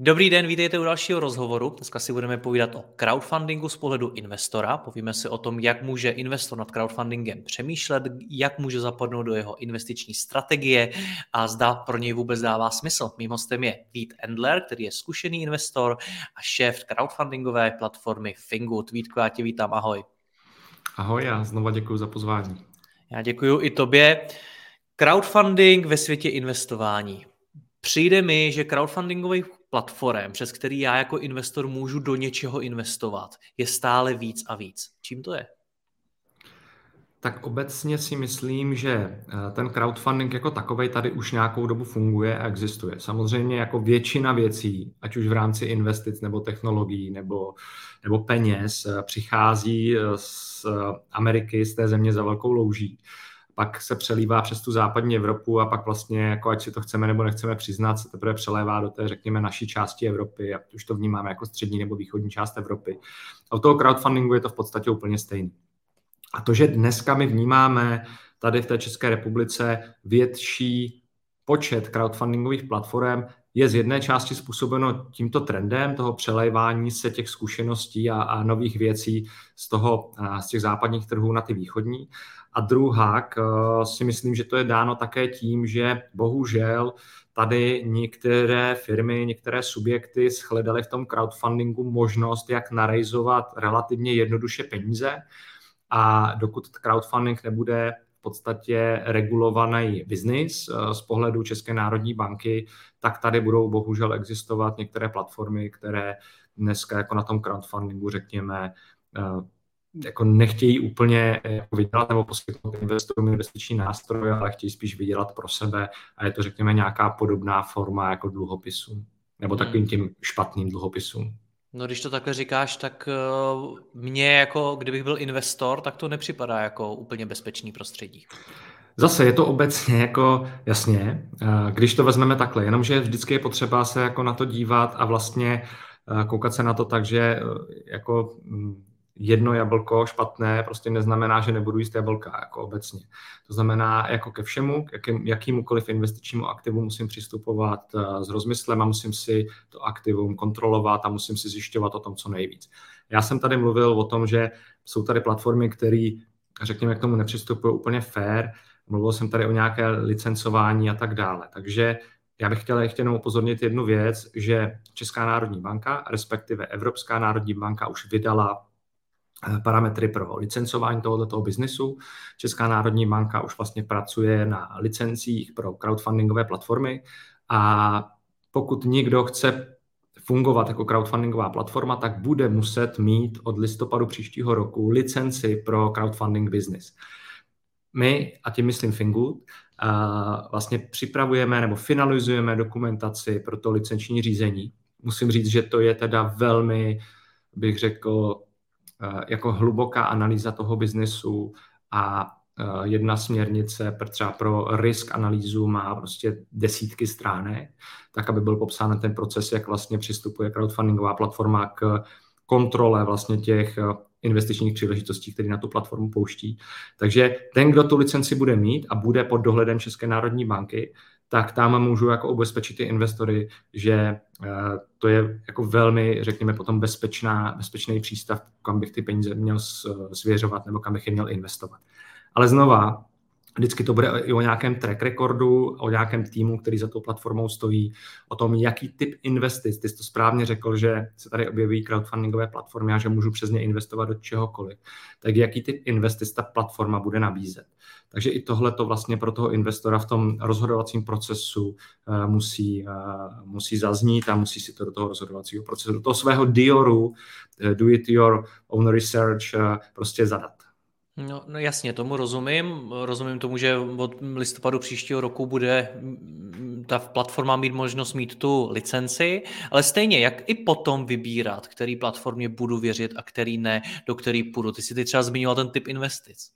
Dobrý den, vítejte u dalšího rozhovoru. Dneska si budeme povídat o crowdfundingu z pohledu investora. Povíme si o tom, jak může investor nad crowdfundingem přemýšlet, jak může zapadnout do jeho investiční strategie a zda pro něj vůbec dává smysl. Mým hostem je Vít Endler, který je zkušený investor a šéf crowdfundingové platformy Fingood. Vítko, já tě vítám, ahoj. Ahoj a znovu děkuji za pozvání. Já děkuji i tobě. Crowdfunding ve světě investování. Přijde mi, že crowdfundingových platform, přes který já jako investor můžu do něčeho investovat, je stále víc a víc. Čím to je? Tak obecně si myslím, že eh, ten crowdfunding jako takový tady už nějakou dobu funguje a existuje. Samozřejmě jako většina věcí, ať už v rámci investic nebo technologií nebo, nebo peněz, eh, přichází eh, z Ameriky, z té země za velkou louží pak se přelívá přes tu západní Evropu a pak vlastně, jako ať si to chceme nebo nechceme přiznat, se teprve přelévá do té, řekněme, naší části Evropy, a už to vnímáme jako střední nebo východní část Evropy. A u toho crowdfundingu je to v podstatě úplně stejné. A to, že dneska my vnímáme tady v té České republice větší počet crowdfundingových platform, je z jedné části způsobeno tímto trendem toho přelévání se těch zkušeností a, a nových věcí z, toho, z těch západních trhů na ty východní. A druhá, si myslím, že to je dáno také tím, že bohužel tady některé firmy, některé subjekty shledaly v tom crowdfundingu možnost, jak narejzovat relativně jednoduše peníze. A dokud crowdfunding nebude v podstatě regulovaný biznis eh, z pohledu České národní banky, tak tady budou bohužel existovat některé platformy, které dneska jako na tom crowdfundingu, řekněme, eh, jako nechtějí úplně jako vydělat nebo poskytnout investorům investiční nástroj, ale chtějí spíš vydělat pro sebe a je to, řekněme, nějaká podobná forma jako dluhopisu nebo hmm. takovým tím špatným dluhopisům. No když to takhle říkáš, tak uh, mně jako, kdybych byl investor, tak to nepřipadá jako úplně bezpečný prostředí. Zase je to obecně jako, jasně, uh, když to vezmeme takhle, jenomže vždycky je potřeba se jako na to dívat a vlastně uh, koukat se na to tak, že jako mm, jedno jablko špatné prostě neznamená, že nebudu jíst jablka jako obecně. To znamená, jako ke všemu, k jakým, jakýmukoliv investičnímu aktivu musím přistupovat eh, s rozmyslem a musím si to aktivum kontrolovat a musím si zjišťovat o tom, co nejvíc. Já jsem tady mluvil o tom, že jsou tady platformy, které, řekněme, k tomu nepřistupují úplně fair. Mluvil jsem tady o nějaké licencování a tak dále. Takže já bych chtěl ještě jenom upozornit jednu věc, že Česká národní banka, respektive Evropská národní banka už vydala parametry pro licencování tohoto biznesu. Česká národní banka už vlastně pracuje na licencích pro crowdfundingové platformy a pokud někdo chce fungovat jako crowdfundingová platforma, tak bude muset mít od listopadu příštího roku licenci pro crowdfunding business. My, a tím myslím Fingood, eh, vlastně připravujeme nebo finalizujeme dokumentaci pro to licenční řízení. Musím říct, že to je teda velmi, bych řekl, Eh, jako hluboká analýza toho biznesu a eh, jedna směrnice třeba pro risk analýzu má prostě desítky stránek, tak aby byl popsán ten proces, jak vlastně přistupuje crowdfundingová platforma k kontrole vlastně těch eh, investičních příležitostí, které na tu platformu pouští. Takže ten, kdo tu licenci bude mít a bude pod dohledem České národní banky, tak tam můžu jako ubezpečit ty investory, že eh, to je jako velmi, řekněme, potom bezpečná, bezpečný přístav, kam bych ty peníze měl svěřovat nebo kam bych je měl investovat. Ale znova, Vždycky to bude i o nějakém track recordu, o nějakém týmu, který za tou platformou stojí, o tom, jaký typ investic. Ty jsi to správně řekl, že se tady objeví crowdfundingové platformy a že můžu přes ně investovat do čehokoliv. Tak jaký typ investic ta platforma bude nabízet. Takže i tohle to vlastně pro toho investora v tom rozhodovacím procesu uh, musí, uh, musí zaznít a musí si to do toho rozhodovacího procesu, do toho svého Dioru, uh, do it your own research, prostě zadat. No, no jasně, tomu rozumím. Rozumím tomu, že od listopadu příštího roku bude ta platforma mít možnost mít tu licenci, ale stejně, jak i potom vybírat, který platformě budu věřit a který ne, do který půjdu. Ty si ty třeba zmiňoval ten typ investic.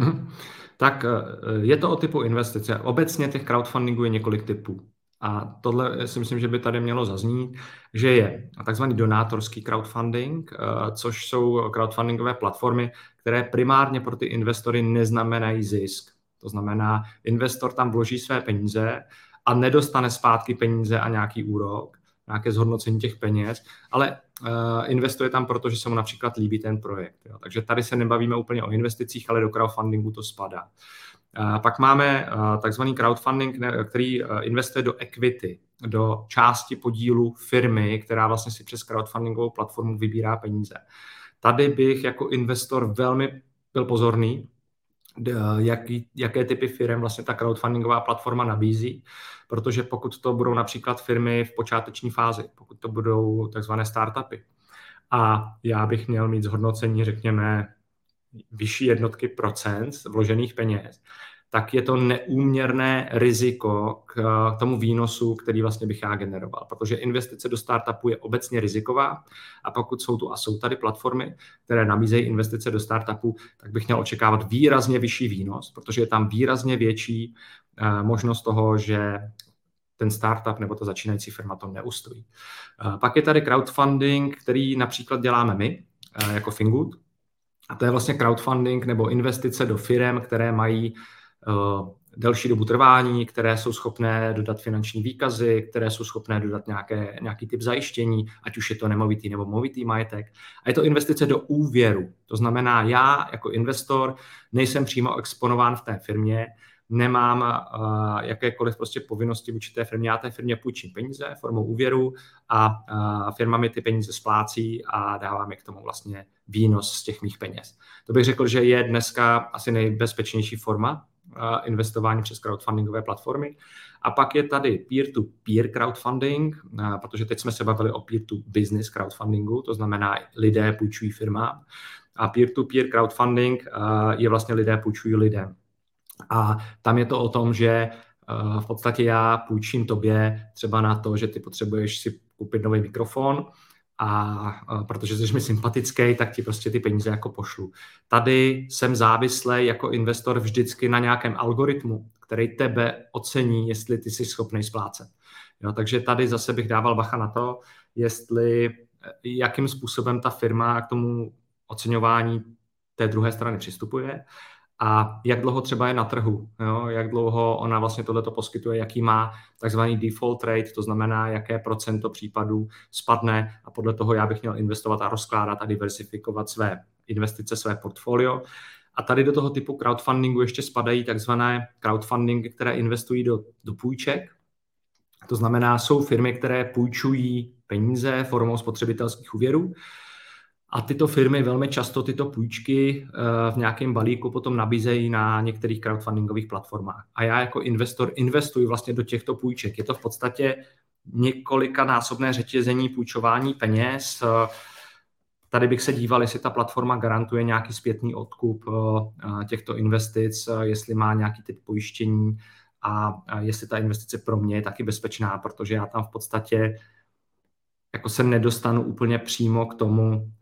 Mm-hmm. Tak eh, je to o typu investice. Obecně těch crowdfundingů je několik typů. A tohle si myslím, že by tady mělo zaznít, že je takzvaný donátorský crowdfunding, eh, což jsou crowdfundingové platformy, které primárně pro ty investory neznamenají zisk. To znamená, investor tam vloží své peníze a nedostane zpátky peníze a nějaký úrok, nějaké zhodnocení těch peněz, ale uh, investuje tam, protože se mu například líbí ten projekt. Jo. Takže tady se nebavíme úplně o investicích, ale do crowdfundingu to spadá. Pak máme uh, takzvaný crowdfunding, který uh, investuje do equity, do části podílu firmy, která vlastně si přes crowdfundingovou platformu vybírá peníze. Tady bych jako investor velmi byl pozorný, jaký, jaké typy firm vlastně ta crowdfundingová platforma nabízí, protože pokud to budou například firmy v počáteční fázi, pokud to budou takzvané startupy, a já bych měl mít zhodnocení, řekněme, vyšší jednotky procent vložených peněz, tak je to neúměrné riziko k tomu výnosu, který vlastně bych já generoval. Protože investice do startupu je obecně riziková a pokud jsou tu a jsou tady platformy, které nabízejí investice do startupu, tak bych měl očekávat výrazně vyšší výnos, protože je tam výrazně větší eh, možnost toho, že ten startup nebo ta začínající firma to neustojí. Eh, pak je tady crowdfunding, který například děláme my, eh, jako Fingood, a to je vlastně crowdfunding nebo investice do firm, které mají Eh, delší dobu trvání, které jsou schopné dodat finanční výkazy, které jsou schopné dodat nějaké, nějaký typ zajištění, ať už je to nemovitý nebo movitý majetek. A je to investice do úvěru. To znamená, já jako investor nejsem přímo exponován v té firmě, nemám uh, jakékoliv prostě povinnosti vůči té firmě. Já té firmě půjčím peníze formou úvěru a uh, firma mi ty peníze splácí a dává mi k tomu vlastně výnos z těch mých peněz. To bych řekl, že je dneska asi nejbezpečnější forma investování přes crowdfundingové platformy. A pak je tady peer-to-peer crowdfunding, protože teď jsme se bavili o peer-to-business crowdfundingu, to znamená lidé půjčují firmám. A peer-to-peer crowdfunding je vlastně lidé půjčují lidem. A tam je to o tom, že v podstatě já půjčím tobě třeba na to, že ty potřebuješ si koupit nový mikrofon a protože jsi mi sympatický, tak ti prostě ty peníze jako pošlu. Tady jsem závislý jako investor vždycky na nějakém algoritmu, který tebe ocení, jestli ty jsi schopný splácet. Jo, takže tady zase bych dával bacha na to, jestli jakým způsobem ta firma k tomu oceňování té druhé strany přistupuje a jak dlouho třeba je na trhu, jo? jak dlouho ona vlastně tohleto poskytuje, jaký má takzvaný default rate, to znamená, jaké procento případů spadne a podle toho já bych měl investovat a rozkládat a diversifikovat své investice, své portfolio. A tady do toho typu crowdfundingu ještě spadají takzvané crowdfundingy, které investují do, do půjček. To znamená, jsou firmy, které půjčují peníze formou spotřebitelských úvěrů a tyto firmy velmi často tyto půjčky eh, v nějakém balíku potom nabízejí na některých crowdfundingových platformách. A já jako investor investuji vlastně do těchto půjček. Je to v podstatě několika násobné řetězení půjčování peněz. Tady bych se díval, jestli ta platforma garantuje nějaký zpětný odkup eh, těchto investic, jestli má nějaký typ pojištění a jestli ta investice pro mě je taky bezpečná, protože já tam v podstatě jako se nedostanu úplně přímo k tomu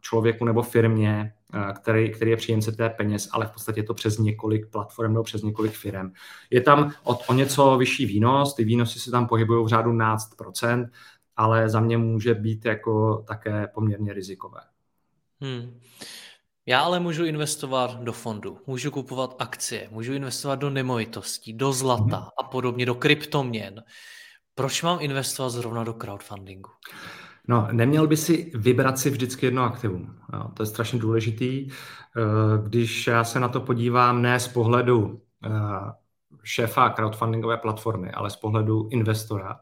člověku nebo firmě, který, který je příjemce té peněz, ale v podstatě je to přes několik platform nebo přes několik firm. Je tam o, o něco vyšší výnos, ty výnosy se tam pohybují v řádu 12%, ale za mě může být jako také poměrně rizikové. Hmm. Já ale můžu investovat do fondu, můžu kupovat akcie, můžu investovat do nemovitostí, do zlata hmm. a podobně, do kryptoměn. Proč mám investovat zrovna do crowdfundingu? No, neměl by si vybrat si vždycky jedno aktivum. Jo, to je strašně důležitý. Eh, když já se na to podívám ne z pohledu eh, šéfa crowdfundingové platformy, ale z pohledu investora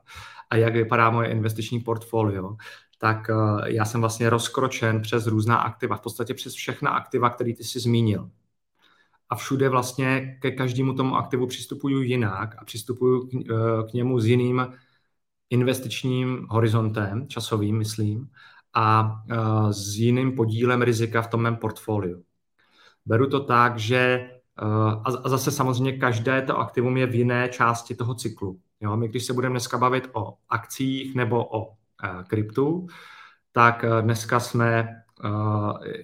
a jak vypadá moje investiční portfolio, tak eh, já jsem vlastně rozkročen přes různá aktiva, v podstatě přes všechna aktiva, které ty jsi zmínil a všude vlastně ke každému tomu aktivu přistupuju jinak a přistupuju k, eh, k němu s jiným investičním horizontem, časovým, myslím, a uh, s jiným podílem rizika v tom mém portfoliu. Beru to tak, že a zase samozřejmě každé to aktivum je v jiné části toho cyklu. Jo, my když se budeme dneska bavit o akcích nebo o kryptu, tak dneska jsme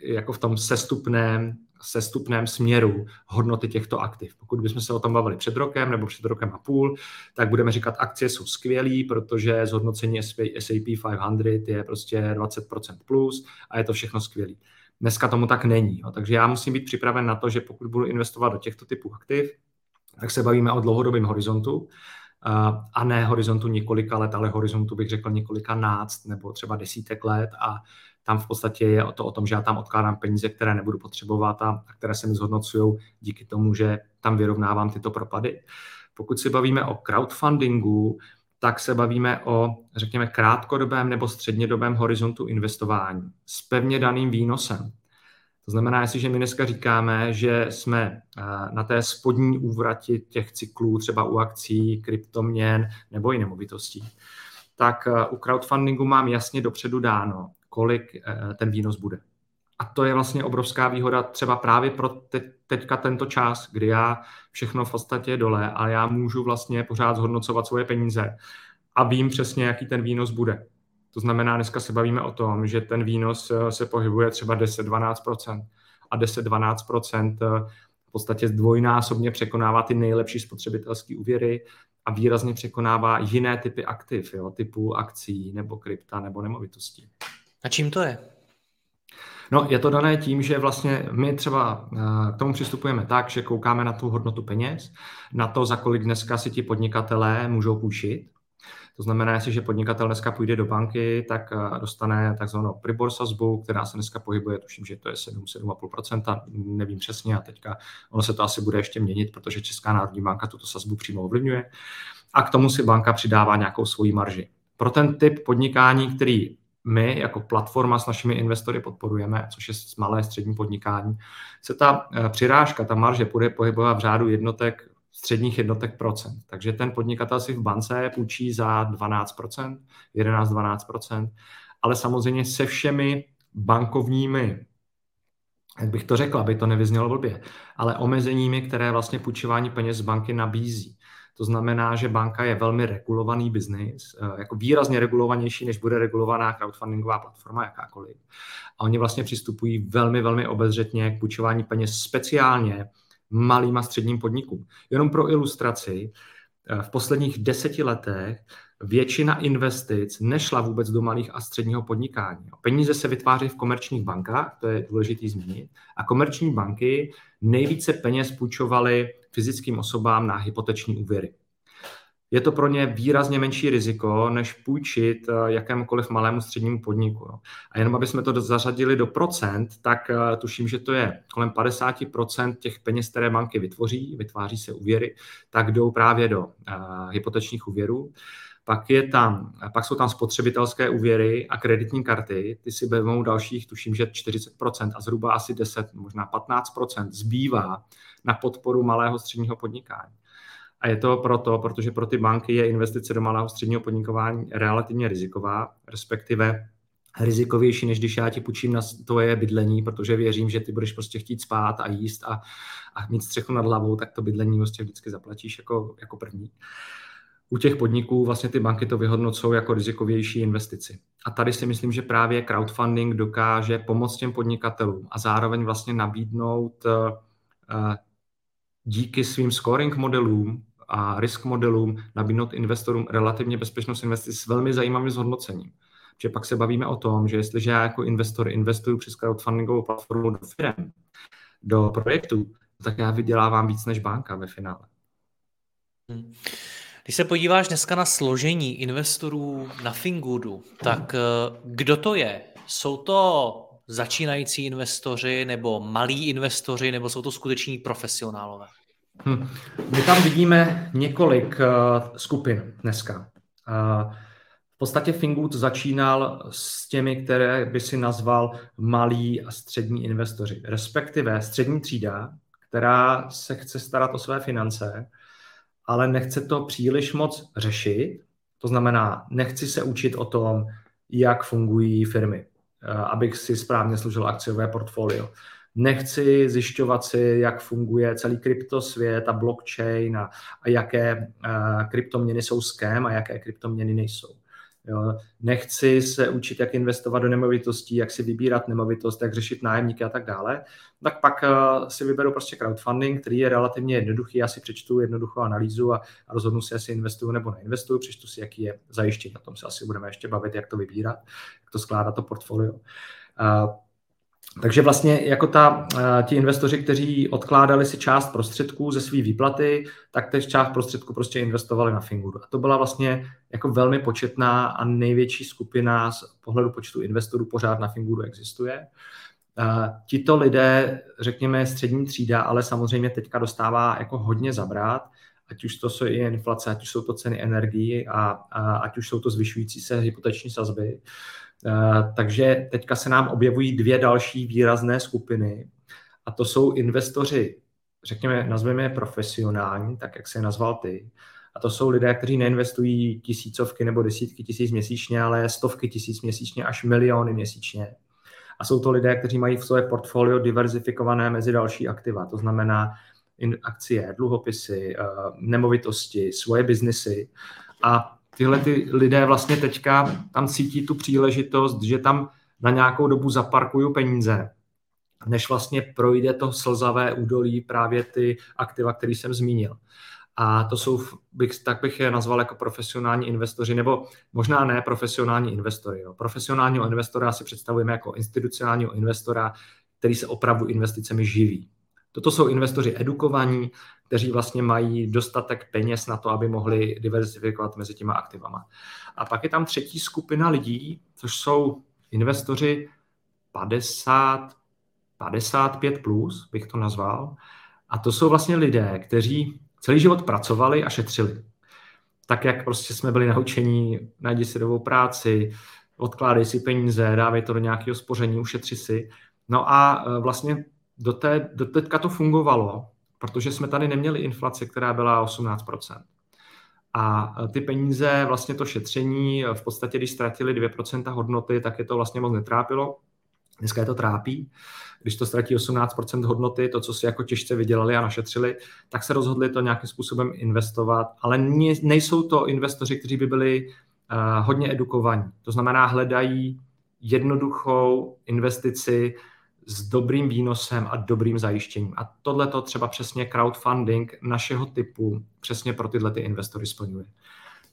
jako v tom sestupném sestupném směru hodnoty těchto aktiv. Pokud bychom se o tom bavili před rokem nebo před rokem a půl, tak budeme říkat, akcie jsou skvělý, protože zhodnocení S&P 500 je prostě 20% plus a je to všechno skvělý. Dneska tomu tak není. Jo. Takže já musím být připraven na to, že pokud budu investovat do těchto typů aktiv, tak se bavíme o dlouhodobém horizontu a ne horizontu několika let, ale horizontu bych řekl několika náct nebo třeba desítek let a tam v podstatě je to o tom, že já tam odkládám peníze, které nebudu potřebovat a, a které se mi zhodnocují díky tomu, že tam vyrovnávám tyto propady. Pokud si bavíme o crowdfundingu, tak se bavíme o, řekněme, krátkodobém nebo střednědobém horizontu investování s pevně daným výnosem. To znamená, jestliže my dneska říkáme, že jsme eh, na té spodní úvrati těch cyklů, třeba u akcí, kryptoměn nebo i nemovitostí, tak eh, u crowdfundingu mám jasně dopředu dáno, kolik eh, ten výnos bude. A to je vlastně obrovská výhoda třeba právě pro te, teďka tento čas, kdy já všechno v podstatě dole a já můžu vlastně pořád zhodnocovat svoje peníze a vím přesně, jaký ten výnos bude. To znamená, dneska se bavíme o tom, že ten výnos eh, se pohybuje třeba 10-12% a 10-12% eh, v podstatě dvojnásobně překonává ty nejlepší spotřebitelské úvěry a výrazně překonává jiné typy aktiv, jo, typu akcí nebo krypta nebo nemovitostí. A čím to je? No, je to dané tím, že vlastně my třeba eh, k tomu přistupujeme tak, že koukáme na tu hodnotu peněz, na to, za kolik dneska si ti podnikatelé můžou půjčit. To znamená, že podnikatel dneska půjde do banky, tak eh, dostane takzvanou Pribor sazbu, která se dneska pohybuje, tuším, že to je 7-7,5%, nevím přesně a teďka ono se to asi bude ještě měnit, protože Česká národní banka tuto sazbu přímo ovlivňuje. A k tomu si banka přidává nějakou svoji marži. Pro ten typ podnikání, který my jako platforma s našimi investory podporujeme, což je malé střední podnikání, se ta eh, přirážka, ta marže bude pohybovat v řádu jednotek, středních jednotek procent. Takže ten podnikatel si v bance půjčí za 12%, 11-12%, ale samozřejmě se všemi bankovními jak bych to řekl, aby to nevyznělo blbě, ale omezeními, které vlastně půjčování peněz z banky nabízí. To znamená, že banka je velmi regulovaný biznis, eh, jako výrazně regulovanější, než bude regulovaná crowdfundingová platforma jakákoliv. A oni vlastně přistupují velmi, velmi obezřetně k půjčování peněz speciálně malým a středním podnikům. Jenom pro ilustraci, eh, v posledních deseti letech většina investic nešla vůbec do malých a středního podnikání. Peníze se vytváří v komerčních bankách, to je důležité zmínit, a komerční banky nejvíce peněz půjčovaly fyzickým osobám na hypoteční úvěry. Je to pro ně výrazně menší riziko, než půjčit eh, jakémukoliv malému střednímu podniku. A jenom aby jsme to zařadili do procent, tak eh, tuším, že to je kolem 50% těch peněz, které banky vytvoří, vytváří se úvěry, tak jdou právě do uh, hypotečních úvěrů. Pak, je tam, pak jsou tam spotřebitelské úvěry a kreditní karty, ty si vezmou dalších, tuším, že 40% a zhruba asi 10, možná 15% zbývá na podporu malého středního podnikání. A je to proto, protože pro ty banky je investice do malého středního podnikování relativně riziková, respektive rizikovější, než když já ti půjčím na tvoje bydlení, protože věřím, že ty budeš prostě chtít spát a jíst a, a mít střechu nad hlavou, tak to bydlení prostě vždycky zaplatíš jako, jako první. U těch podniků vlastně ty banky to vyhodnocují jako rizikovější investici. A tady si myslím, že právě crowdfunding dokáže pomoct těm podnikatelům a zároveň vlastně nabídnout uh, díky svým scoring modelům a risk modelům nabídnout investorům relativně bezpečnost investic s velmi zajímavým zhodnocením. Že pak se bavíme o tom, že jestliže já jako investor investuju přes crowdfundingovou platformu do firm, do projektů, tak já vydělávám víc než banka ve finále. Hmm. Když se podíváš dneska na složení investorů na Fingudu, tak eh, kdo to je? Jsou to začínající investoři nebo malí investoři, nebo jsou to skuteční profesionálové? Hm. My tam vidíme několik uh, skupin dneska. Uh, v podstatě Fingood začínal s těmi, které by si nazval malí a střední investoři, respektive střední třída, která se chce starat o své finance, ale nechce to příliš moc řešit. To znamená, nechci se učit o tom, jak fungují firmy, Eh, abych si správně složil akciové portfolio. Nechci zjišťovat si, jak funguje celý kryptosvět a blockchain a, a jaké uh, kryptoměny jsou scam a jaké kryptoměny nejsou. Jo. Nechci se učit, jak investovat do nemovitostí, jak si vybírat nemovitost, jak řešit nájemníky a tak dále. Tak pak uh, si vyberu prostě crowdfunding, který je relativně jednoduchý. Já si přečtu jednoduchou analýzu a, rozhodnu si, jestli investuju nebo neinvestuju. Přečtu si, jaký je zajištění. O tom se asi budeme ještě bavit, jak to vybírat, jak to skládat to portfolio. Uh, takže vlastně jako ta, eh, ti investoři, kteří odkládali si část prostředků ze své výplaty, tak teď část prostředků prostě investovali na Finguru. A to byla vlastně jako velmi početná a největší skupina z pohledu počtu investorů pořád na Finguru existuje. Uh, tito lidé, řekněme střední třída, ale samozřejmě teďka dostává jako hodně zabrat, ať už to jsou i inflace, ať už jsou to ceny energií a, a ať už jsou to zvyšující se hypoteční sazby. Eh, takže teďka se nám objevují dvě další výrazné skupiny a to jsou investoři, řekněme, nazveme je profesionální, tak jak se je nazval ty. A to jsou lidé, kteří neinvestují tisícovky nebo desítky tisíc měsíčně, ale stovky tisíc měsíčně až miliony měsíčně. A jsou to lidé, kteří mají v své portfolio diverzifikované mezi další aktiva, to znamená akcie, dluhopisy, eh, nemovitosti, svoje biznesy. A tyhle ty lidé vlastně teďka tam cítí tu příležitost, že tam na nějakou dobu zaparkují peníze, než vlastně projde to slzavé údolí právě ty aktiva, který jsem zmínil. A to jsou, bych, tak bych je nazval jako profesionální investoři, nebo možná ne profesionální investory. Jo. Profesionálního investora si představujeme jako institucionálního investora, který se opravdu investicemi živí. Toto jsou investoři edukovaní, kteří vlastně mají dostatek peněz na to, aby mohli diversifikovat mezi těma aktivama. A pak je tam třetí skupina lidí, což jsou investoři 50, 55 plus, bych to nazval. A to jsou vlastně lidé, kteří celý život pracovali a šetřili. Tak, jak prostě jsme byli naučení, najdi si novou práci, odkládej si peníze, dávej to do nějakého spoření, ušetři si. No a e, vlastně do, té, do teďka to fungovalo, protože jsme tady neměli inflaci, která byla 18%. A ty peníze, vlastně to šetření, v podstatě, když ztratili 2% hodnoty, tak je to vlastně moc netrápilo. Dneska je to trápí. Když to ztratí 18% hodnoty, to, co si jako těžce vydělali a našetřili, tak se rozhodli to nějakým způsobem investovat. Ale nejsou to investoři, kteří by byli uh, hodně edukovaní. To znamená, hledají jednoduchou investici, s dobrým výnosem a dobrým zajištěním. A tohle to třeba přesně crowdfunding našeho typu přesně pro tyhle ty investory splňuje.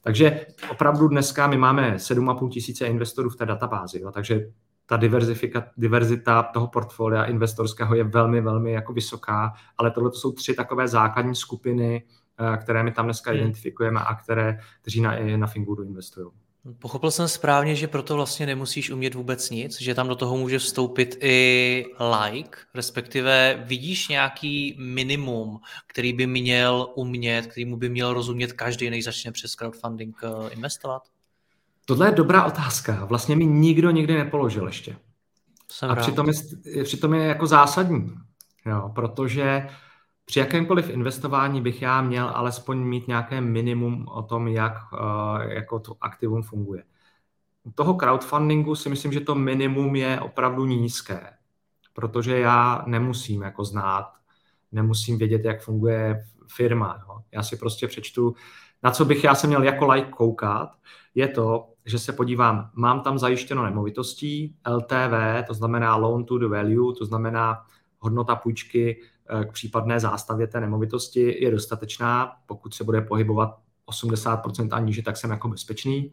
Takže opravdu dneska my máme 7,5 tisíce investorů v té databázi, jo, takže ta diverzita toho portfolia investorského je velmi, velmi jako vysoká, ale tohle to jsou tři takové základní skupiny, eh, které my tam dneska hmm. identifikujeme a které, kteří na, na Finguru investují. Pochopil jsem správně, že proto vlastně nemusíš umět vůbec nic, že tam do toho může vstoupit i like, respektive vidíš nějaký minimum, který by měl umět, který mu by měl rozumět každý, než začne přes crowdfunding eh, investovat? Tohle je dobrá otázka. Vlastně mi nikdo nikdy nepoložil ještě. Jsem A přitom je, přitom je jako zásadní, jo, protože při jakémkoliv investování bych já měl alespoň mít nějaké minimum o tom, jak eh, jako to aktivum funguje. U toho crowdfundingu si myslím, že to minimum je opravdu nízké, protože já nemusím jako znát, nemusím vědět, jak funguje firma. Jo. Já si prostě přečtu, na co bych já se měl jako like koukat, je to, že se podívám, mám tam zajištěno nemovitostí, LTV, to znamená loan to the value, to znamená hodnota půjčky k případné zástavě té nemovitosti je dostatečná. Pokud se bude pohybovat 80% a níže, tak jsem jako bezpečný.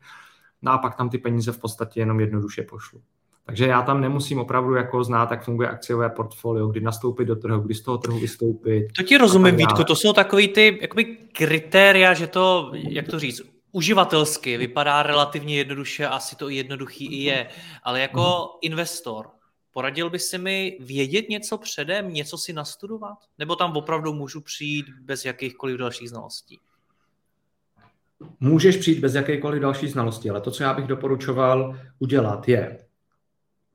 No a pak tam ty peníze v podstatě jenom jednoduše pošlu. Takže já tam nemusím opravdu jako znát, jak funguje akciové portfolio, kdy nastoupit do trhu, kdy z toho trhu vystoupit. To ti rozumím, Vítko, to jsou takový ty jakoby kritéria, že to, jak to říct, uživatelsky vypadá relativně jednoduše, asi to jednoduchý i je, ale jako hmm. investor, Poradil by si mi vědět něco předem, něco si nastudovat? Nebo tam opravdu můžu přijít bez jakýchkoliv dalších znalostí? Můžeš přijít bez jakékoliv další znalosti, ale to, co já bych doporučoval udělat, je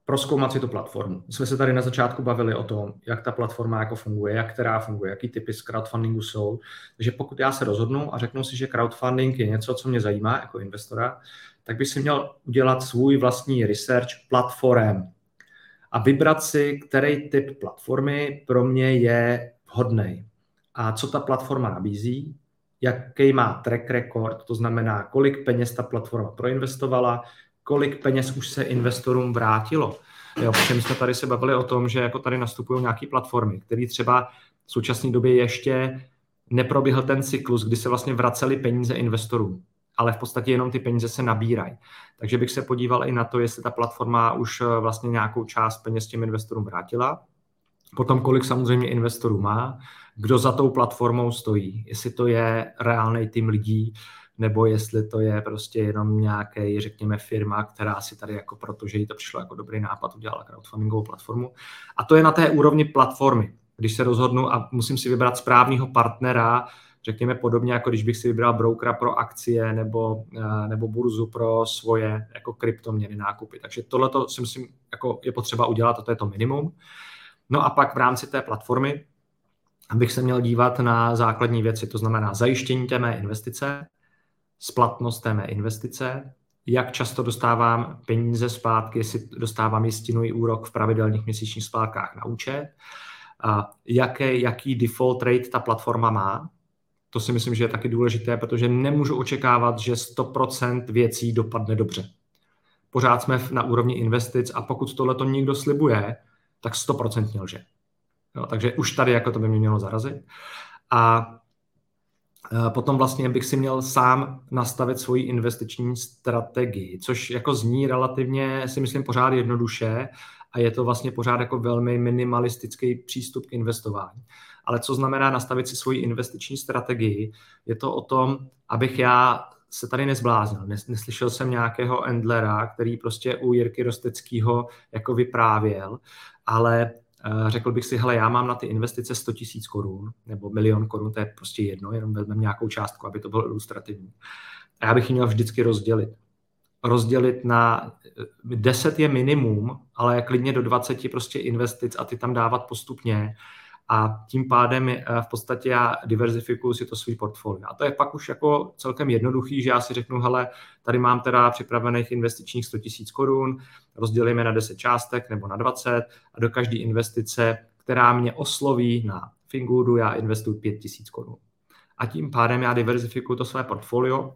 proskoumat si tu platformu. My jsme se tady na začátku bavili o tom, jak ta platforma jako funguje, jak která funguje, jaký typy z crowdfundingu jsou. Takže pokud já se rozhodnu a řeknu si, že crowdfunding je něco, co mě zajímá jako investora, tak bych si měl udělat svůj vlastní research platform, a vybrat si, který typ platformy pro mě je vhodný. A co ta platforma nabízí, jaký má track record, to znamená, kolik peněz ta platforma proinvestovala, kolik peněz už se investorům vrátilo. Jo, protože my jsme tady se bavili o tom, že jako tady nastupují nějaké platformy, které třeba v současné době ještě neproběhl ten cyklus, kdy se vlastně vracely peníze investorům, ale v podstatě jenom ty peníze se nabírají. Takže bych se podíval i na to, jestli ta platforma už eh, vlastně nějakou část peněz těm investorům vrátila, potom kolik samozřejmě investorů má, kdo za tou platformou stojí, jestli to je reálný tým lidí, nebo jestli to je prostě jenom nějaký, řekněme, firma, která si tady jako protože jí to přišlo jako dobrý nápad, udělala crowdfundingovou platformu. A to je na té úrovni platformy. Když se rozhodnu a musím si vybrat správného partnera, řekněme podobně, jako když bych si vybral brokera pro akcie nebo, eh, nebo burzu pro svoje jako kryptoměny nákupy. Takže tohle si myslím, jako je potřeba udělat, a to je to minimum. No a pak v rámci té platformy abych se měl dívat na základní věci, to znamená zajištění té mé investice, splatnost té mé investice, jak často dostávám peníze zpátky, jestli dostávám jistinový úrok v pravidelných měsíčních splátkách na účet, a jaký, jaký default rate ta platforma má. To si myslím, že je taky důležité, protože nemůžu očekávat, že 100% věcí dopadne dobře. Pořád jsme na úrovni investic a pokud tohle to někdo slibuje, tak 100% lže. Jo, takže už tady jako to by mě mělo zarazit. A e, potom vlastně bych si měl sám nastavit svoji investiční strategii, což jako zní relativně, si myslím, pořád jednoduše a je to vlastně pořád jako velmi minimalistický přístup k investování. Ale co znamená nastavit si svoji investiční strategii? Je to o tom, abych já se tady nezbláznil. Neslyšel jsem nějakého Endlera, který prostě u Jirky Rosteckého jako vyprávěl, ale Eh, řekl bych si, hele, já mám na ty investice 100 tisíc korun nebo milion korun, to je prostě jedno, jenom vezmeme nějakou částku, aby to bylo ilustrativní. A já bych ji měl vždycky rozdělit. Rozdělit na 10 eh, je minimum, ale klidně do 20 prostě investic a ty tam dávat postupně a tím pádem eh, v podstatě já diverzifikuju si to svůj portfolio. A to je pak už jako celkem jednoduchý, že já si řeknu, hele, tady mám teda připravených investičních 100 000 korun, rozdělíme na 10 částek nebo na 20 a do každé investice, která mě osloví na Fingoodu, já investuju 5 000 korun. A tím pádem já diverzifikuju to své portfolio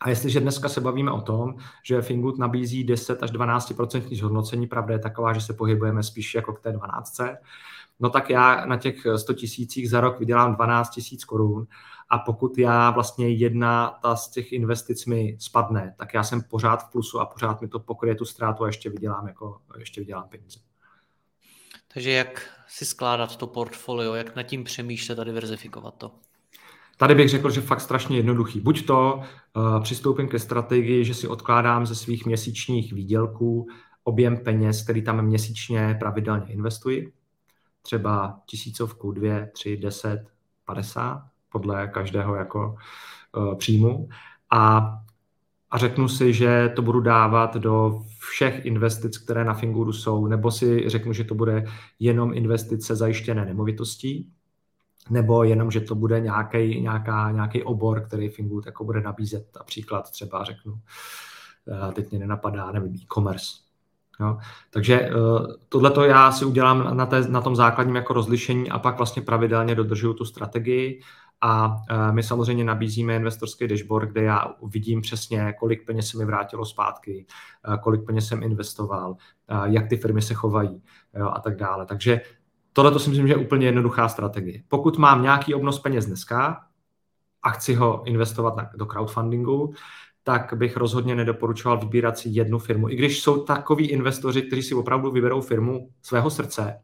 a jestliže dneska se bavíme o tom, že Fingood nabízí 10 až 12 zhodnocení, pravda je taková, že se pohybujeme spíš jako k té 12, no tak já na těch 100 tisících za rok vydělám 12 tisíc korun a pokud já vlastně jedna ta z těch investic mi spadne, tak já jsem pořád v plusu a pořád mi to pokryje tu ztrátu a ještě vydělám, jako, ještě vydělám peníze. Takže jak si skládat to portfolio, jak nad tím přemýšlet a diverzifikovat to? Tady bych řekl, že fakt strašně jednoduchý. Buď to uh, přistoupím ke strategii, že si odkládám ze svých měsíčních výdělků objem peněz, který tam měsíčně pravidelně investuji, třeba tisícovku, dvě, tři, deset, padesát, podle každého jako uh, příjmu. A, a řeknu si, že to budu dávat do všech investic, které na Finguru jsou, nebo si řeknu, že to bude jenom investice zajištěné nemovitostí, nebo jenom, že to bude nějaký, nějaká, nějaký obor, který Fingood jako bude nabízet. Například třeba řeknu, eh, teď mě nenapadá, nevím, e-commerce. Jo? Takže eh, tohle to já si udělám na, té, na tom základním jako rozlišení a pak vlastně pravidelně dodržuju tu strategii a eh, my samozřejmě nabízíme investorský dashboard, kde já vidím přesně, kolik peněz se mi vrátilo zpátky, kolik peněz jsem investoval, jak ty firmy se chovají jo, a tak dále. Takže Tohle to si myslím, že je úplně jednoduchá strategie. Pokud mám nějaký obnos peněz dneska a chci ho investovat do crowdfundingu, tak bych rozhodně nedoporučoval vybírat si jednu firmu. I když jsou takoví investoři, kteří si opravdu vyberou firmu svého srdce,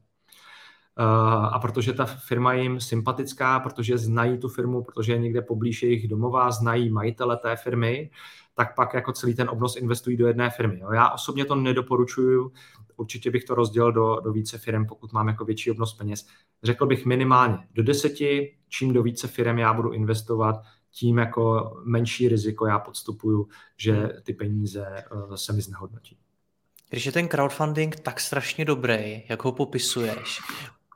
Uh, a protože ta firma je jim sympatická, protože znají tu firmu, protože je někde poblíž jejich domova, znají majitele té firmy, tak pak jako celý ten obnos investují do jedné firmy. Já osobně to nedoporučuju, určitě bych to rozdělil do, do více firm, pokud mám jako větší obnos peněz. Řekl bych minimálně do deseti, čím do více firm já budu investovat, tím jako menší riziko já podstupuju, že ty peníze uh, se mi znehodnotí. Když je ten crowdfunding tak strašně dobrý, jak ho popisuješ,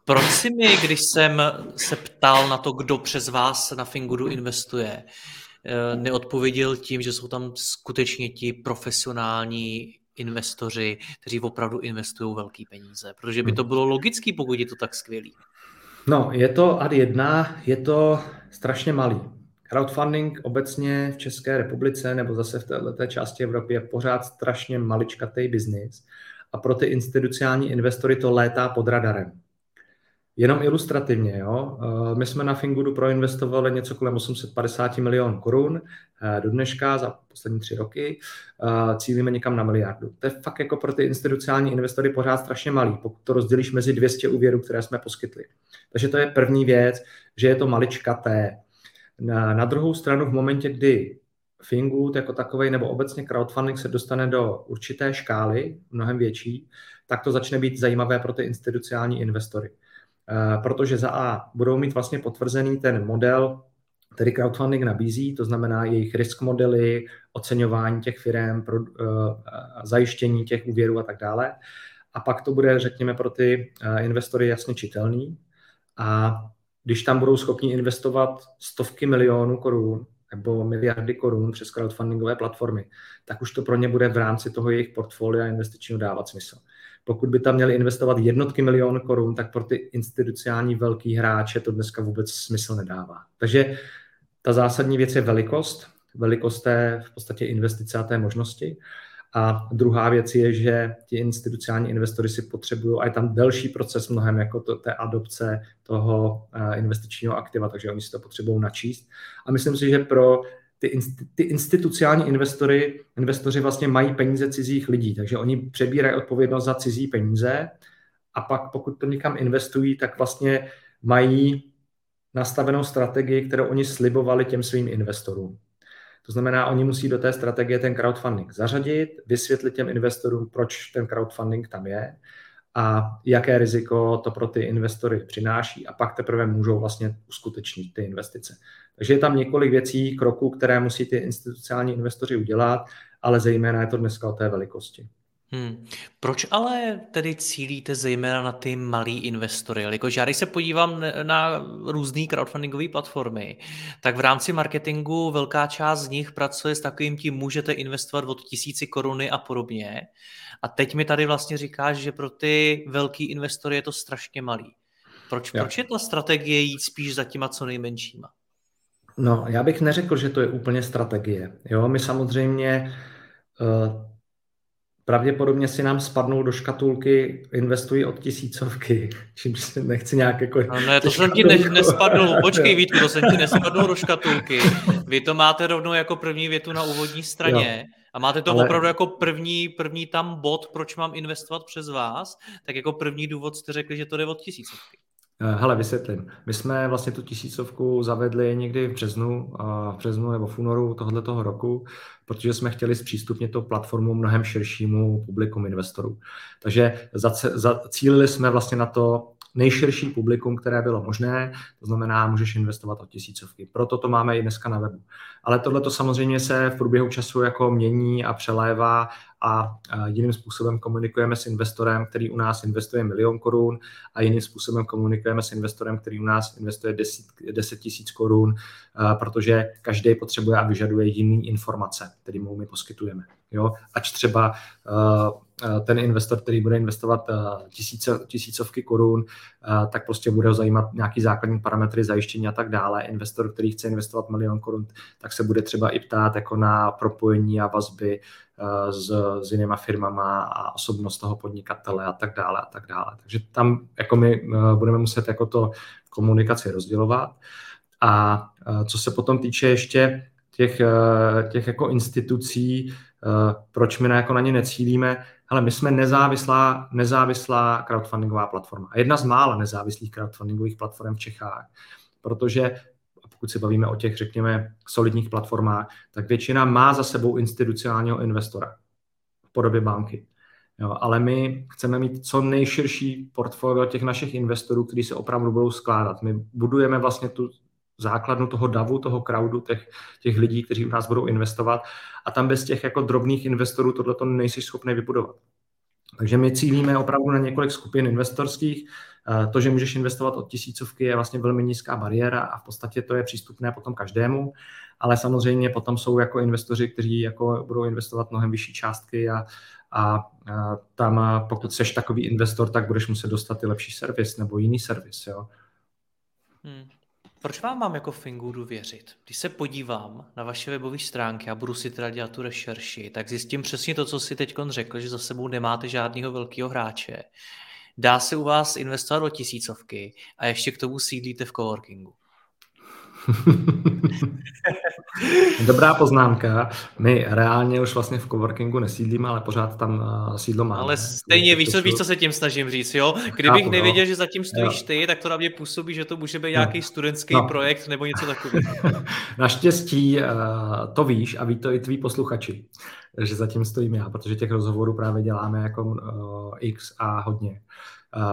proč si mi, když jsem se ptal na to, kdo přes vás na Fingudu investuje, eh, neodpověděl tím, že jsou tam skutečně ti profesionální investoři, kteří opravdu investují velké peníze? Protože by to bylo logický, pokud je to tak skvělý. No, je to ad jedna, je to strašně malý. Crowdfunding obecně v České republice nebo zase v této části Evropy je pořád strašně maličkatý biznis a pro ty institucionální investory to létá pod radarem. Jenom ilustrativně, jo? Eh, my jsme na Fingudu proinvestovali něco kolem 850 milionů korun eh, do dneška za poslední tři roky. Eh, cílíme někam na miliardu. To je fakt jako pro ty institucionální investory pořád strašně malý, pokud to rozdělíš mezi 200 úvěrů, které jsme poskytli. Takže to je první věc, že je to maličkaté. Na, na druhou stranu v momentě, kdy Fingood jako takový nebo obecně crowdfunding se dostane do určité škály, mnohem větší, tak to začne být zajímavé pro ty institucionální investory. Eh, protože za A budou mít vlastně potvrzený ten model, který crowdfunding nabízí, to znamená jejich risk modely, oceňování těch firm, pro, uh, zajištění těch úvěrů a tak dále. A pak to bude, řekněme, pro ty uh, investory jasně čitelný. A když tam budou schopni investovat stovky milionů korun nebo miliardy korun přes crowdfundingové platformy, tak už to pro ně bude v rámci toho jejich portfolia investičního dávat smysl. Pokud by tam měli investovat jednotky milionů korun, tak pro ty institucionální velký hráče to dneska vůbec smysl nedává. Takže ta zásadní věc je velikost, velikost té v podstatě investice a té možnosti. A druhá věc je, že ti institucionální investory si potřebují, a je tam delší proces mnohem jako to, té adopce toho uh, investičního aktiva, takže oni si to potřebují načíst. A myslím si, že pro ty, ty institucionální investory, investoři vlastně mají peníze cizích lidí, takže oni přebírají odpovědnost za cizí peníze a pak pokud to někam investují, tak vlastně mají nastavenou strategii, kterou oni slibovali těm svým investorům. To znamená, oni musí do té strategie ten crowdfunding zařadit, vysvětlit těm investorům, proč ten crowdfunding tam je a jaké riziko to pro ty investory přináší a pak teprve můžou vlastně uskutečnit ty investice. Takže je tam několik věcí, kroků, které musí ty institucionální investoři udělat, ale zejména je to dneska o té velikosti. Hmm. Proč ale tedy cílíte zejména na ty malý investory? Jelikož já když se podívám na různé crowdfundingové platformy, tak v rámci marketingu velká část z nich pracuje s takovým tím, můžete investovat od tisíci koruny a podobně. A teď mi tady vlastně říkáš, že pro ty velký investory je to strašně malý. Proč, proč je ta strategie jít spíš za těma co nejmenšíma? No, já bych neřekl, že to je úplně strategie. Jo, my samozřejmě uh, pravděpodobně si nám spadnou do škatulky, investují od tisícovky, čímž se nechci nějak jako... No ne, to jsem ti ne, nespadnul, počkej Vítku, to jsem ti nespadnul do škatulky. Vy to máte rovnou jako první větu na úvodní straně. Jo. A máte to Ale... opravdu jako první, první tam bod, proč mám investovat přes vás, tak jako první důvod jste řekli, že to jde od tisícovky. Eh, hele, vysvětlím. My jsme vlastně tu tisícovku zavedli někdy v březnu, v březnu nebo v únoru tohoto roku, protože jsme chtěli zpřístupnit tu platformu mnohem širšímu publikum investorů. Takže zacílili jsme vlastně na to nejširší publikum, které bylo možné, to znamená, můžeš investovat od tisícovky. Proto to máme i dneska na webu. Ale tohle to samozřejmě se v průběhu času jako mění a přelévá a jiným způsobem komunikujeme s investorem, který u nás investuje milion korun a jiným způsobem komunikujeme s investorem, který u nás investuje 10 tisíc korun, protože každý potřebuje a vyžaduje jiný informace, který mu my poskytujeme. Jo? Ač třeba ten investor, který bude investovat tisíce, tisícovky korun, tak prostě bude zajímat nějaký základní parametry zajištění a tak dále. Investor, který chce investovat milion korun, tak se bude třeba i ptát jako na propojení a vazby s, s jinýma firmama a osobnost toho podnikatele a tak dále a tak dále. Takže tam jako my budeme muset jako to komunikaci rozdělovat. A co se potom týče ještě těch, těch jako institucí, proč my na, jako na ně necílíme, ale my jsme nezávislá, nezávislá crowdfundingová platforma. A jedna z mála nezávislých crowdfundingových platform v Čechách, protože pokud se bavíme o těch, řekněme, solidních platformách, tak většina má za sebou institucionálního investora v podobě banky. Jo, ale my chceme mít co nejširší portfolio těch našich investorů, kteří se opravdu budou skládat. My budujeme vlastně tu základnu toho davu, toho crowdu, těch, těch lidí, kteří u nás budou investovat a tam bez těch jako drobných investorů tohle to nejsi schopný vybudovat. Takže my cílíme opravdu na několik skupin investorských, To, že můžeš investovat od tisícovky, je vlastně velmi nízká bariéra a v podstatě to je přístupné potom každému, ale samozřejmě potom jsou jako investoři, kteří jako budou investovat mnohem vyšší částky a, a, tam pokud seš takový investor, tak budeš muset dostat i lepší servis nebo jiný servis. Jo. Hmm. Proč vám mám jako Fingudu věřit? Když se podívám na vaše webové stránky a budu si teda dělat tu rešerši, tak zjistím přesně to, co si teď řekl, že za sebou nemáte žádného velkého hráče. Dá se u vás investovat do tisícovky a ještě k tomu sídlíte v coworkingu. Dobrá poznámka. My reálně už vlastně v coworkingu nesídlíme, ale pořád tam uh, sídlo máme. Ale stejně víš, co, víš, co se tím snažím říct, jo? Kdybych Chápu, nevěděl, no. že zatím stojíš ty, tak to na mě působí, že to může být nějaký studentský no. projekt nebo něco takového. Naštěstí uh, to víš a ví to i tví posluchači, že zatím stojím já, protože těch rozhovorů právě děláme jako uh, x a hodně.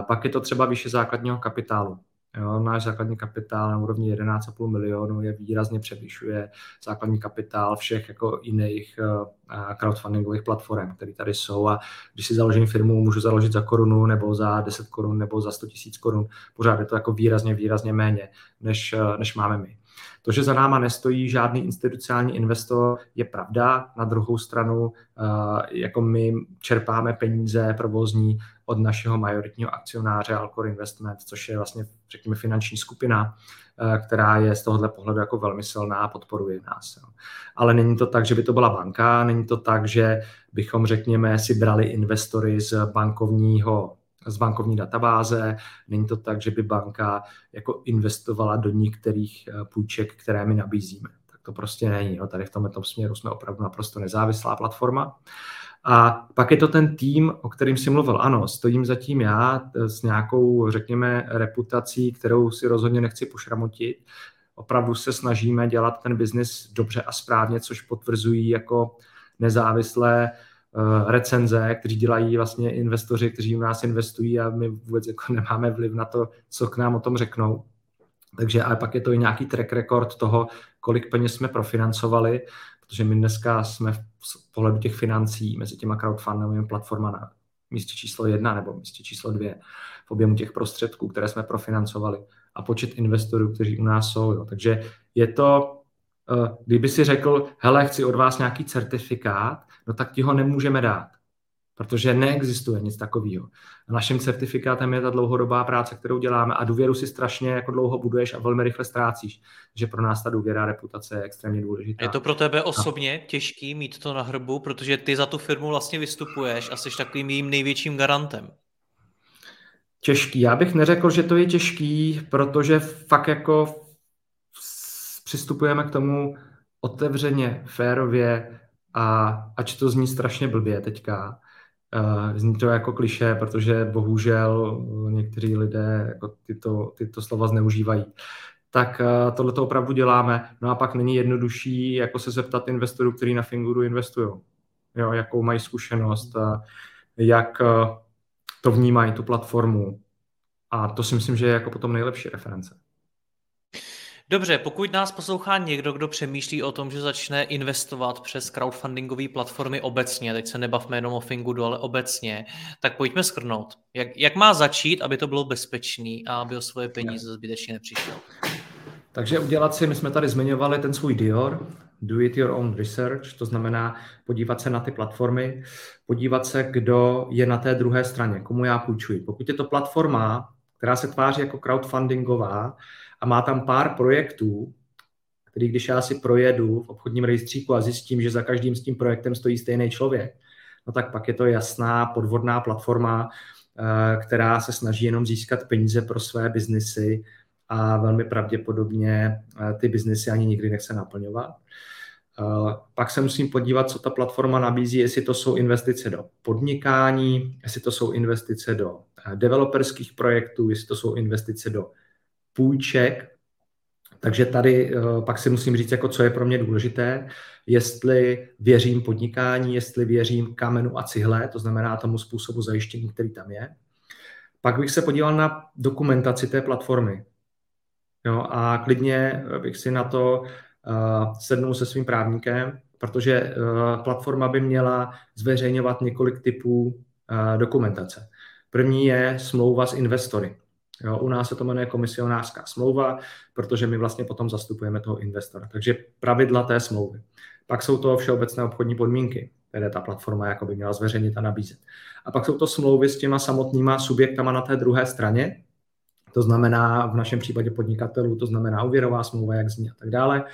Pak je to třeba vyšší základního kapitálu. Jo, náš základní kapitál na úrovni 11,5 milionů je výrazně převyšuje základní kapitál všech jako jiných uh, crowdfundingových platform, které tady jsou a když si založím firmu, můžu založit za korunu nebo za 10 korun nebo za 100 tisíc korun, pořád je to jako výrazně, výrazně méně, než, uh, než máme my. To, že za náma nestojí žádný institucionální investor, je pravda. Na druhou stranu, eh, jako my čerpáme peníze provozní od našeho majoritního akcionáře Alcor Investment, což je vlastně, řekněme, finanční skupina, eh, která je z tohohle pohledu jako velmi silná a podporuje nás. Ale není to tak, že by to byla banka, není to tak, že bychom, řekněme, si brali investory z bankovního z bankovní databáze. Není to tak, že by banka jako investovala do některých eh, půjček, které my nabízíme. Tak to prostě není. Jo. Tady v tomto směru jsme opravdu naprosto nezávislá platforma. A pak je to ten tým, o kterým si mluvil. Ano, stojím zatím já eh, s nějakou, řekněme, reputací, kterou si rozhodně nechci pošramotit. Opravdu se snažíme dělat ten biznis dobře a správně, což potvrzují jako nezávislé Eh, recenze, kteří dělají vlastně investoři, kteří u nás investují a my vůbec jako nemáme vliv na to, co k nám o tom řeknou. Takže ale pak je to i nějaký track record toho, kolik peněz jsme profinancovali, protože my dneska jsme v pohledu těch financí mezi těma crowdfundovými platformami na místě číslo jedna nebo místě číslo dvě v objemu těch prostředků, které jsme profinancovali a počet investorů, kteří u nás jsou. Jo. Takže je to Eh, kdyby si řekl, hele, chci od vás nějaký certifikát, no tak ti ho nemůžeme dát, protože neexistuje nic takového. Naším certifikátem je ta dlouhodobá práce, kterou děláme a důvěru si strašně jako dlouho buduješ a velmi rychle ztrácíš. že pro nás ta důvěra a reputace je extrémně důležitá. Je to pro tebe osobně a... těžký mít to na hrbu, protože ty za tu firmu vlastně vystupuješ a jsi takovým jejím největším garantem. Těžký. Já bych neřekl, že to je těžký, protože fakt jako přistupujeme k tomu otevřeně, férově a ač to zní strašně blbě teďka, uh, zní to jako kliše, protože bohužel někteří lidé jako tyto, tyto slova zneužívají. Tak uh, tohle to opravdu děláme. No a pak není jednodušší jako se zeptat investorů, kteří na Finguru investují. Jo, jakou mají zkušenost, jak to vnímají, tu platformu. A to si myslím, že je jako potom nejlepší reference. Dobře, pokud nás poslouchá někdo, kdo přemýšlí o tom, že začne investovat přes crowdfundingové platformy obecně, teď se nebavme jenom o Fingudu, ale obecně, tak pojďme skrnout. Jak, jak má začít, aby to bylo bezpečný a aby o svoje peníze zbytečně nepřišel? Takže udělat si, my jsme tady zmiňovali ten svůj Dior, do it your own research, to znamená podívat se na ty platformy, podívat se, kdo je na té druhé straně, komu já půjčuji. Pokud je to platforma, která se tváří jako crowdfundingová, a má tam pár projektů, který když já si projedu v obchodním rejstříku a zjistím, že za každým s tím projektem stojí stejný člověk, no tak pak je to jasná podvodná platforma, eh, která se snaží jenom získat peníze pro své biznesy a velmi pravděpodobně eh, ty biznesy ani nikdy nechce naplňovat. Eh, pak se musím podívat, co ta platforma nabízí, jestli to jsou investice do podnikání, jestli to jsou investice do developerských projektů, jestli to jsou investice do půjček, takže tady uh, pak si musím říct, jako co je pro mě důležité, jestli věřím podnikání, jestli věřím kamenu a cihle, to znamená tomu způsobu zajištění, který tam je. Pak bych se podíval na dokumentaci té platformy. Jo, a klidně bych si na to uh, sednul se svým právníkem, protože uh, platforma by měla zveřejňovat několik typů uh, dokumentace. První je smlouva s investory. Jo, u nás se to jmenuje komisionářská smlouva, protože my vlastně potom zastupujeme toho investora. Takže pravidla té smlouvy. Pak jsou to všeobecné obchodní podmínky, které ta platforma jako by měla zveřejnit a nabízet. A pak jsou to smlouvy s těma samotnýma subjektama na té druhé straně, to znamená v našem případě podnikatelů, to znamená úvěrová smlouva, jak zní a tak dále,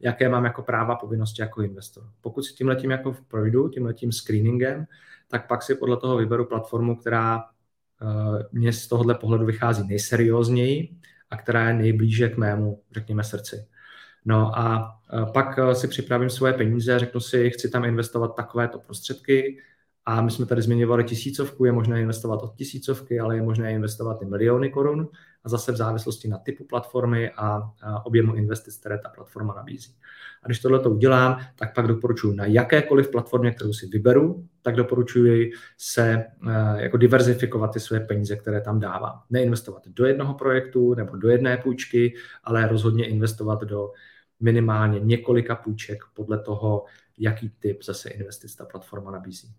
jaké mám jako práva, povinnosti jako investor. Pokud si tímhletím jako projdu, tímhletím screeningem, tak pak si podle toho vyberu platformu, která mě z tohohle pohledu vychází nejseriózněji a která je nejblíže k mému, řekněme, srdci. No a uh, pak uh, si připravím svoje peníze, řeknu si, chci tam investovat takovéto prostředky, a my jsme tady zmiňovali tisícovku, je možné investovat od tisícovky, ale je možné investovat i miliony korun a zase v závislosti na typu platformy a, objemu investic, které ta platforma nabízí. A když tohle to udělám, tak pak doporučuji na jakékoliv platformě, kterou si vyberu, tak doporučuji se uh, jako diverzifikovat ty své peníze, které tam dávám. Neinvestovat do jednoho projektu nebo do jedné půjčky, ale rozhodně investovat do minimálně několika půjček podle toho, jaký typ zase investic ta platforma nabízí.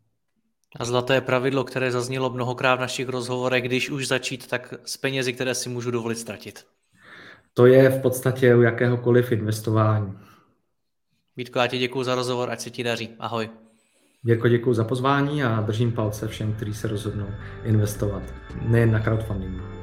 A zlaté pravidlo, které zaznělo mnohokrát v našich rozhovorech, když už začít, tak s penězi, které si můžu dovolit ztratit. To je v podstatě u jakéhokoliv investování. Vítko, já ti děkuji za rozhovor, ať se ti daří. Ahoj. Jirko, děkuji za pozvání a držím palce všem, kteří se rozhodnou investovat, nejen na crowdfundingu.